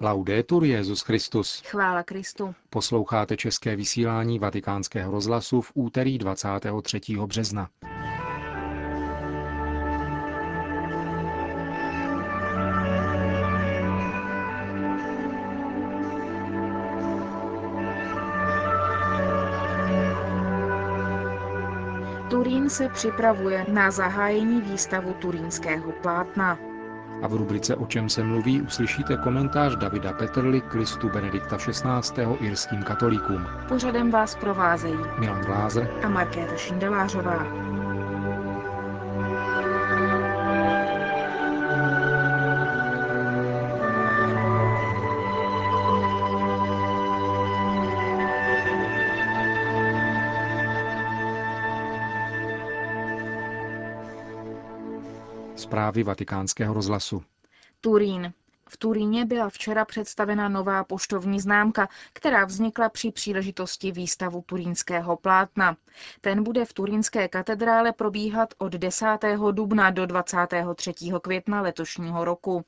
Laudetur Jezus Christus. Chvála Kristu. Posloucháte české vysílání Vatikánského rozhlasu v úterý 23. března. Turín se připravuje na zahájení výstavu turínského plátna. A v rubrice O čem se mluví uslyšíte komentář Davida Petrly k listu Benedikta XVI. irským katolíkům. Pořadem vás provázejí Milan Glázer a Markéta Šindelářová. Zprávy vatikánského rozhlasu. Turín. V Turíně byla včera představena nová poštovní známka, která vznikla při příležitosti výstavu turínského plátna. Ten bude v turínské katedrále probíhat od 10. dubna do 23. května letošního roku.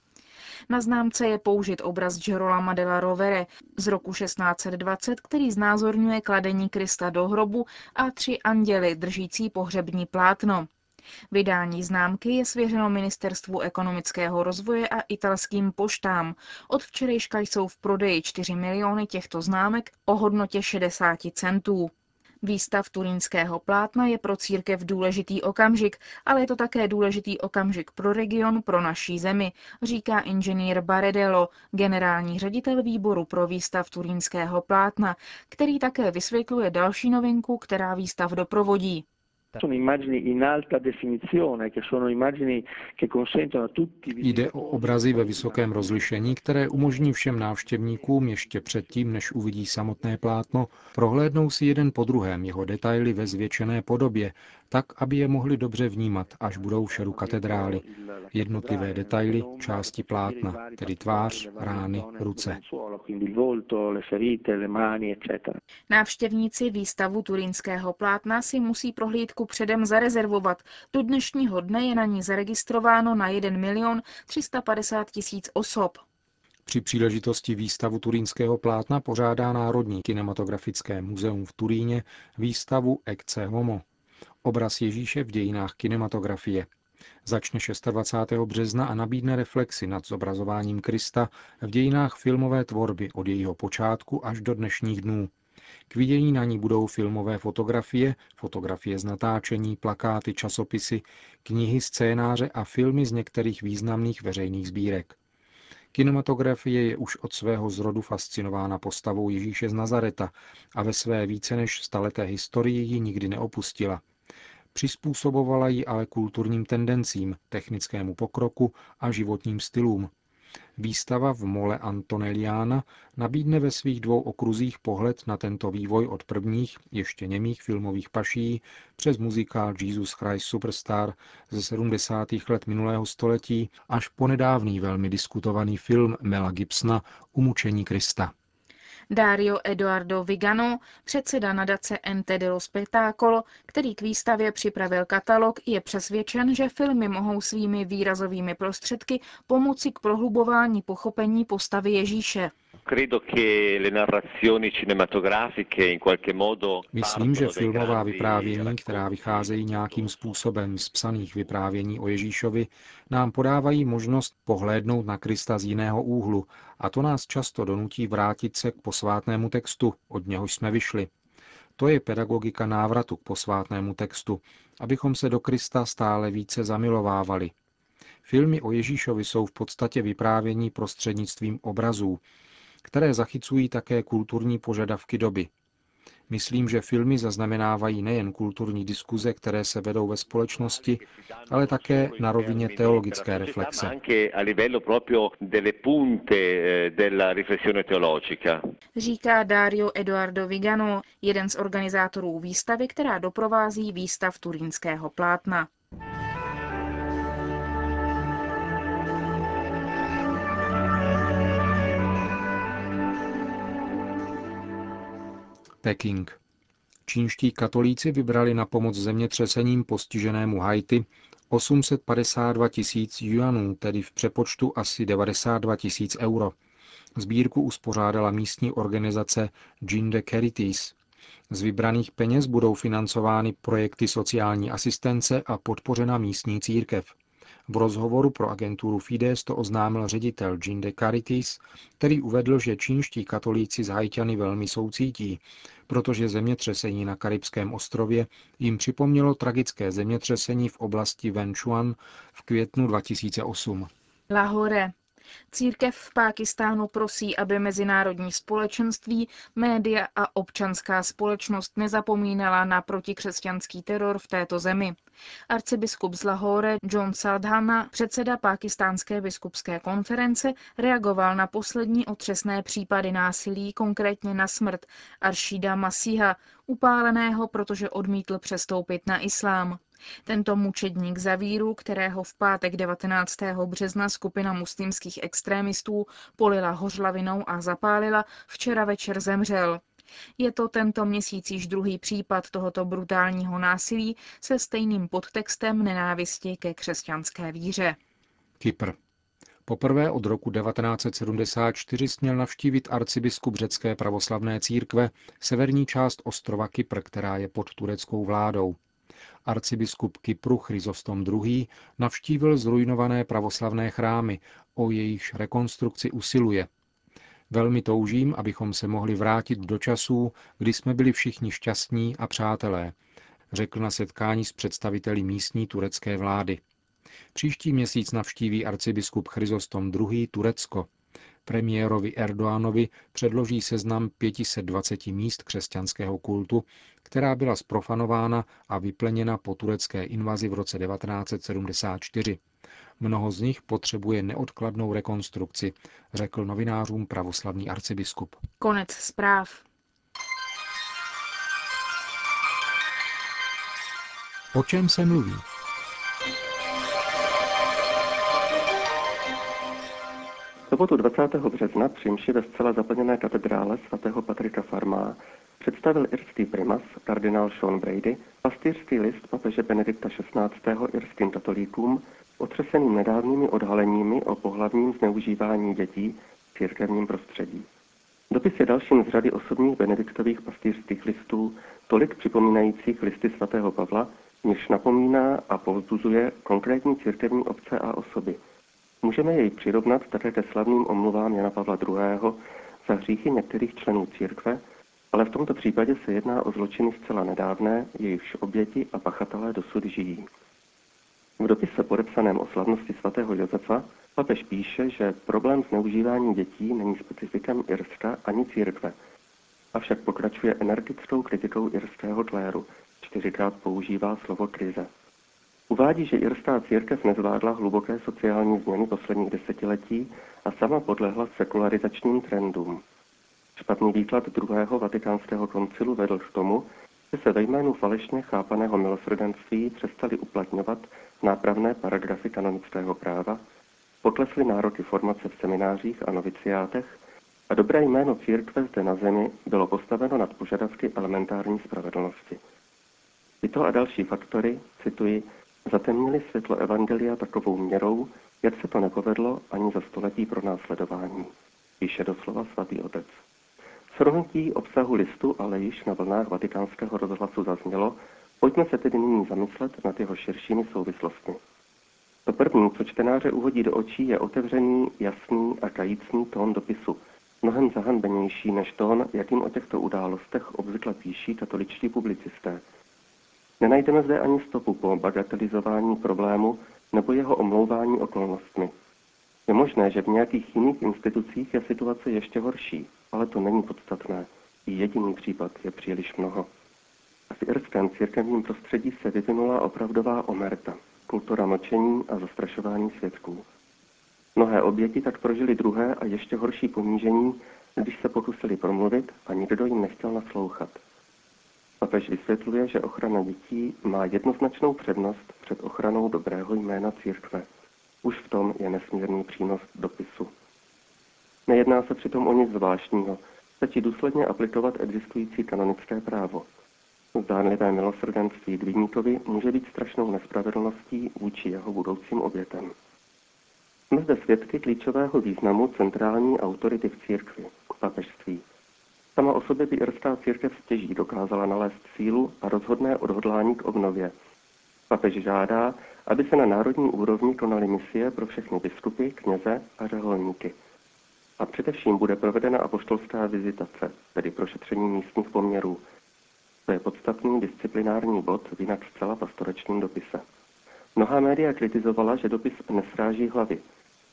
Na známce je použit obraz Gerolama la Rovere z roku 1620, který znázorňuje kladení Krista do hrobu a tři anděly držící pohřební plátno. Vydání známky je svěřeno Ministerstvu ekonomického rozvoje a italským poštám. Od včerejška jsou v prodeji 4 miliony těchto známek o hodnotě 60 centů. Výstav turínského plátna je pro církev důležitý okamžik, ale je to také důležitý okamžik pro region, pro naší zemi, říká inženýr Baredello, generální ředitel výboru pro výstav turínského plátna, který také vysvětluje další novinku, která výstav doprovodí. Jde o obrazy ve vysokém rozlišení, které umožní všem návštěvníkům ještě předtím, než uvidí samotné plátno, prohlédnou si jeden po druhém jeho detaily ve zvětšené podobě, tak, aby je mohli dobře vnímat, až budou v šeru katedrály. Jednotlivé detaily, části plátna, tedy tvář, rány, ruce. Návštěvníci výstavu turínského plátna si musí prohlídku předem zarezervovat. Do dnešního dne je na ní zaregistrováno na 1 milion 350 tisíc osob. Při příležitosti výstavu turínského plátna pořádá Národní kinematografické muzeum v Turíně výstavu Ecce Homo. Obraz Ježíše v dějinách kinematografie. Začne 26. března a nabídne reflexy nad zobrazováním Krista v dějinách filmové tvorby od jejího počátku až do dnešních dnů. K vidění na ní budou filmové fotografie, fotografie z natáčení, plakáty, časopisy, knihy, scénáře a filmy z některých významných veřejných sbírek. Kinematografie je už od svého zrodu fascinována postavou Ježíše z Nazareta a ve své více než staleté historii ji nikdy neopustila. Přizpůsobovala ji ale kulturním tendencím, technickému pokroku a životním stylům. Výstava v Mole Antonelliana nabídne ve svých dvou okruzích pohled na tento vývoj od prvních, ještě němých filmových paší přes muzikál Jesus Christ Superstar ze 70. let minulého století až po nedávný velmi diskutovaný film Mela Gibsona Umučení Krista. Dario Eduardo Vigano, předseda nadace Ente dello Spettacolo, který k výstavě připravil katalog, je přesvědčen, že filmy mohou svými výrazovými prostředky pomoci k prohlubování pochopení postavy Ježíše. Myslím, že filmová vyprávění, která vycházejí nějakým způsobem z psaných vyprávění o Ježíšovi, nám podávají možnost pohlédnout na Krista z jiného úhlu a to nás často donutí vrátit se k posvátnému textu, od něhož jsme vyšli. To je pedagogika návratu k posvátnému textu, abychom se do Krista stále více zamilovávali. Filmy o Ježíšovi jsou v podstatě vyprávění prostřednictvím obrazů, které zachycují také kulturní požadavky doby. Myslím, že filmy zaznamenávají nejen kulturní diskuze, které se vedou ve společnosti, ale také na rovině teologické reflexe. Říká Dario Eduardo Vigano, jeden z organizátorů výstavy, která doprovází výstav turínského plátna. Peking. Čínští katolíci vybrali na pomoc zemětřesením postiženému Haiti 852 tisíc juanů, tedy v přepočtu asi 92 tisíc euro. Sbírku uspořádala místní organizace Ginde Carities. Z vybraných peněz budou financovány projekty sociální asistence a podpořena místní církev. V rozhovoru pro agenturu Fides to oznámil ředitel Ginde Caritis, který uvedl, že čínští katolíci z Haitiany velmi soucítí, protože zemětřesení na Karibském ostrově jim připomnělo tragické zemětřesení v oblasti Wenchuan v květnu 2008. Lahore. Církev v Pákistánu prosí, aby mezinárodní společenství, média a občanská společnost nezapomínala na protikřesťanský teror v této zemi. Arcibiskup z Lahore John Sadhana, předseda Pákistánské biskupské konference, reagoval na poslední otřesné případy násilí, konkrétně na smrt Aršída Masiha, upáleného, protože odmítl přestoupit na islám. Tento mučedník zavíru, kterého v pátek 19. března skupina muslimských extrémistů polila hořlavinou a zapálila, včera večer zemřel. Je to tento měsíc již druhý případ tohoto brutálního násilí se stejným podtextem nenávisti ke křesťanské víře. Kypr. Poprvé od roku 1974 směl navštívit arcibiskup řecké pravoslavné církve severní část ostrova Kypr, která je pod tureckou vládou. Arcibiskup Kypru Chryzostom II. navštívil zrujnované pravoslavné chrámy, o jejichž rekonstrukci usiluje. Velmi toužím, abychom se mohli vrátit do časů, kdy jsme byli všichni šťastní a přátelé, řekl na setkání s představiteli místní turecké vlády. Příští měsíc navštíví arcibiskup Chryzostom II. Turecko. Premiérovi Erdoánovi předloží seznam 520 míst křesťanského kultu, která byla sprofanována a vypleněna po turecké invazi v roce 1974. Mnoho z nich potřebuje neodkladnou rekonstrukci, řekl novinářům pravoslavný arcibiskup. Konec zpráv. O čem se mluví? Sobotu 20. března při mši ve zcela zaplněné katedrále svatého Patrika Farma představil irský primas, kardinál Sean Brady, pastýřský list papeže Benedikta XVI. irským katolíkům, otřeseným nedávnými odhaleními o pohlavním zneužívání dětí v církevním prostředí. Dopis je dalším z řady osobních benediktových pastýřských listů, tolik připomínajících listy svatého Pavla, něž napomíná a povzbuzuje konkrétní církevní obce a osoby – Můžeme jej přirovnat také ke slavným omluvám Jana Pavla II. za hříchy některých členů církve, ale v tomto případě se jedná o zločiny zcela nedávné, jejichž oběti a pachatelé dosud žijí. V dopise podepsaném o slavnosti svatého Josefa papež píše, že problém zneužívání dětí není specifikem Irska ani církve, avšak pokračuje energickou kritikou irského kléru, čtyřikrát používá slovo krize. Uvádí, že irská církev nezvládla hluboké sociální změny posledních desetiletí a sama podlehla sekularizačním trendům. Špatný výklad druhého vatikánského koncilu vedl k tomu, že se ve jménu falešně chápaného milosrdenství přestali uplatňovat nápravné paragrafy kanonického práva, poklesly nároky formace v seminářích a noviciátech a dobré jméno církve zde na zemi bylo postaveno nad požadavky elementární spravedlnosti. Tyto a další faktory, cituji, Zatemnili světlo Evangelia takovou měrou, jak se to nepovedlo ani za století pro následování, píše doslova svatý otec. Shrnutí obsahu listu ale již na vlnách vatikánského rozhlasu zaznělo, pojďme se tedy nyní zamyslet nad jeho širšími souvislostmi. To první, co čtenáře uhodí do očí, je otevřený, jasný a kajícný tón dopisu, mnohem zahanbenější než tón, jakým o těchto událostech obvykle píší katoličtí publicisté – Nenajdeme zde ani stopu po bagatelizování problému nebo jeho omlouvání okolnostmi. Je možné, že v nějakých jiných institucích je situace ještě horší, ale to není podstatné. I jediný případ je příliš mnoho. A v irském církevním prostředí se vyvinula opravdová omerta, kultura mlčení a zastrašování svědků. Mnohé oběti tak prožili druhé a ještě horší ponížení, když se pokusili promluvit a nikdo jim nechtěl naslouchat. Papež vysvětluje, že ochrana dětí má jednoznačnou přednost před ochranou dobrého jména církve. Už v tom je nesmírný přínos dopisu. Nejedná se přitom o nic zvláštního, stačí důsledně aplikovat existující kanonické právo. Zdánlivé milosrdenství dviníkovi může být strašnou nespravedlností vůči jeho budoucím obětem. Jsme zde svědky klíčového významu centrální autority v církvi, papežství. Sama o sobě by irská církev stěží dokázala nalézt sílu a rozhodné odhodlání k obnově. Papež žádá, aby se na národní úrovni konaly misie pro všechny biskupy, kněze a řeholníky. A především bude provedena apoštolská vizitace, tedy prošetření místních poměrů. To je podstatný disciplinární bod v jinak zcela pastorečním dopise. Mnohá média kritizovala, že dopis nesráží hlavy,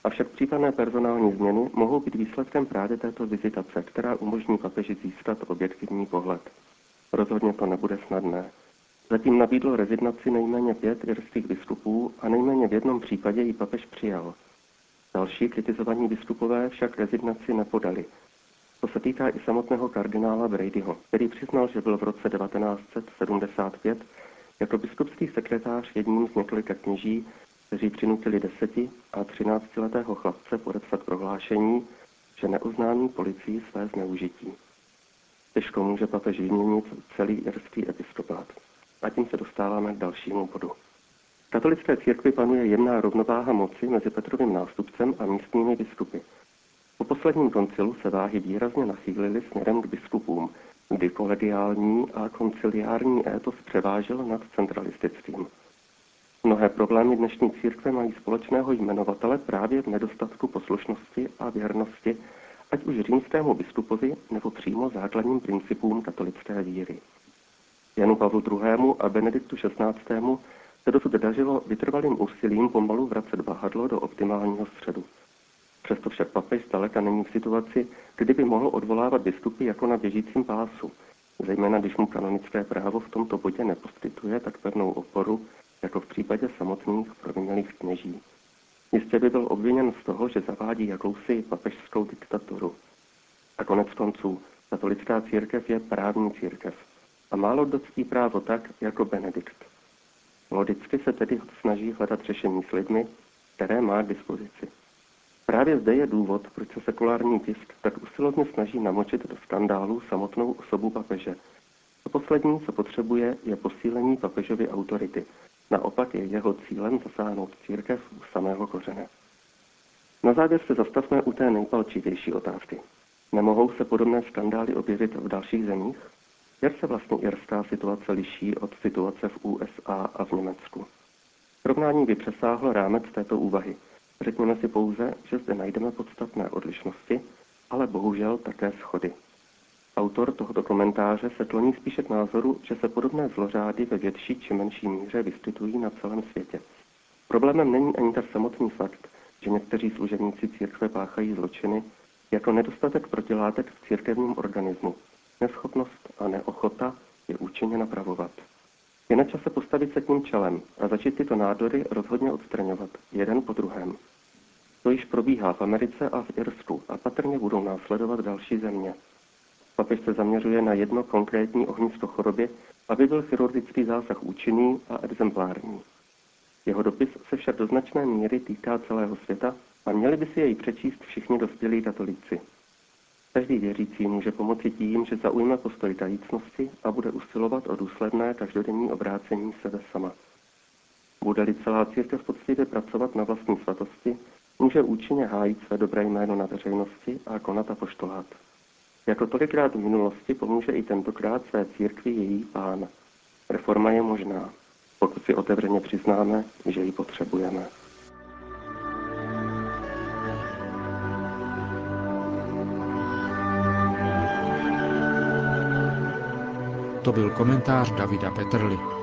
Avšak případné personální změny mohou být výsledkem právě této vizitace, která umožní papeži získat objektivní pohled. Rozhodně to nebude snadné. Zatím nabídlo rezignaci nejméně pět irských biskupů a nejméně v jednom případě ji papež přijal. Další kritizovaní biskupové však rezignaci nepodali. To se týká i samotného kardinála Bradyho, který přiznal, že byl v roce 1975 jako biskupský sekretář jedním z několika kněží, kteří přinutili deseti a třináctiletého chlapce podepsat prohlášení, že neoznámí policii své zneužití. Těžko může papež vyměnit celý irský episkopát. A tím se dostáváme k dalšímu bodu. V katolické církvi panuje jemná rovnováha moci mezi Petrovým nástupcem a místními biskupy. Po posledním koncilu se váhy výrazně nachýlily směrem k biskupům, kdy kolegiální a konciliární étos převážel nad centralistickým. Mnohé problémy dnešní církve mají společného jmenovatele právě v nedostatku poslušnosti a věrnosti, ať už římskému biskupovi nebo přímo základním principům katolické víry. Janu Pavlu II. a Benediktu XVI. se dosud dařilo vytrvalým úsilím pomalu vracet bahadlo do optimálního středu. Přesto však papež zdaleka není v situaci, kdy by mohl odvolávat biskupy jako na běžícím pásu, zejména když mu kanonické právo v tomto bodě neposkytuje tak pevnou oporu, jako v případě samotných provinilých kněží. Jistě by byl obviněn z toho, že zavádí jakousi papežskou diktaturu. A konec konců, katolická církev je právní církev a málo doctí právo tak, jako Benedikt. Logicky se tedy snaží hledat řešení s lidmi, které má k dispozici. Právě zde je důvod, proč se sekulární tisk tak usilovně snaží namočit do skandálu samotnou osobu papeže. To poslední, co potřebuje, je posílení papežovy autority, Naopak je jeho cílem zasáhnout církev u samého kořene. Na závěr se zastavme u té nejpalčivější otázky. Nemohou se podobné skandály objevit v dalších zemích? Jak se vlastně irská situace liší od situace v USA a v Německu? Srovnání by přesáhlo rámec této úvahy. Řekněme si pouze, že zde najdeme podstatné odlišnosti, ale bohužel také schody. Autor tohoto komentáře se kloní spíše k názoru, že se podobné zlořády ve větší či menší míře vyskytují na celém světě. Problémem není ani tak samotný fakt, že někteří služebníci církve páchají zločiny, jako nedostatek protilátek v církevním organismu. Neschopnost a neochota je účinně napravovat. Je na čase postavit se tím čelem a začít tyto nádory rozhodně odstraňovat, jeden po druhém. To již probíhá v Americe a v Irsku a patrně budou následovat další země. Papež se zaměřuje na jedno konkrétní ohnisko choroby, aby byl chirurgický zásah účinný a exemplární. Jeho dopis se však do značné míry týká celého světa a měli by si jej přečíst všichni dospělí katolíci. Každý věřící může pomoci tím, že zaujme postoj tajícnosti a bude usilovat o důsledné každodenní obrácení sebe sama. Bude-li celá církev poctivě pracovat na vlastní svatosti, může účinně hájit své dobré jméno na veřejnosti a konat apoštolát. Jako tolikrát v minulosti pomůže i tentokrát své církvi její pán. Reforma je možná, pokud si otevřeně přiznáme, že ji potřebujeme. To byl komentář Davida Petrly.